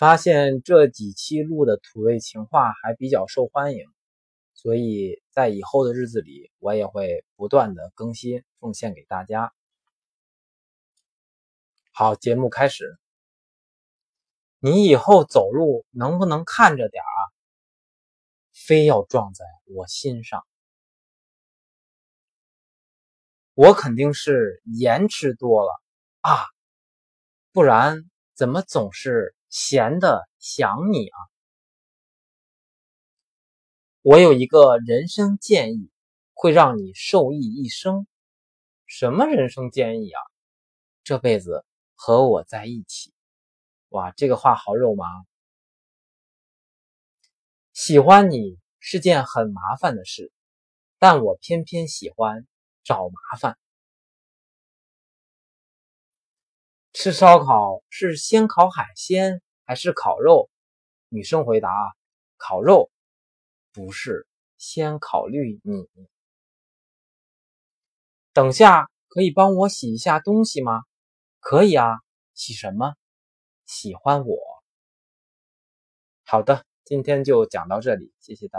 发现这几期录的土味情话还比较受欢迎，所以在以后的日子里，我也会不断的更新奉献给大家。好，节目开始。你以后走路能不能看着点啊？非要撞在我心上，我肯定是盐吃多了啊，不然怎么总是闲的想你啊？我有一个人生建议，会让你受益一生。什么人生建议啊？这辈子和我在一起。哇，这个话好肉麻。喜欢你是件很麻烦的事，但我偏偏喜欢找麻烦。吃烧烤是先烤海鲜还是烤肉？女生回答：烤肉。不是，先考虑你。等下可以帮我洗一下东西吗？可以啊，洗什么？喜欢我。好的。今天就讲到这里，谢谢大家。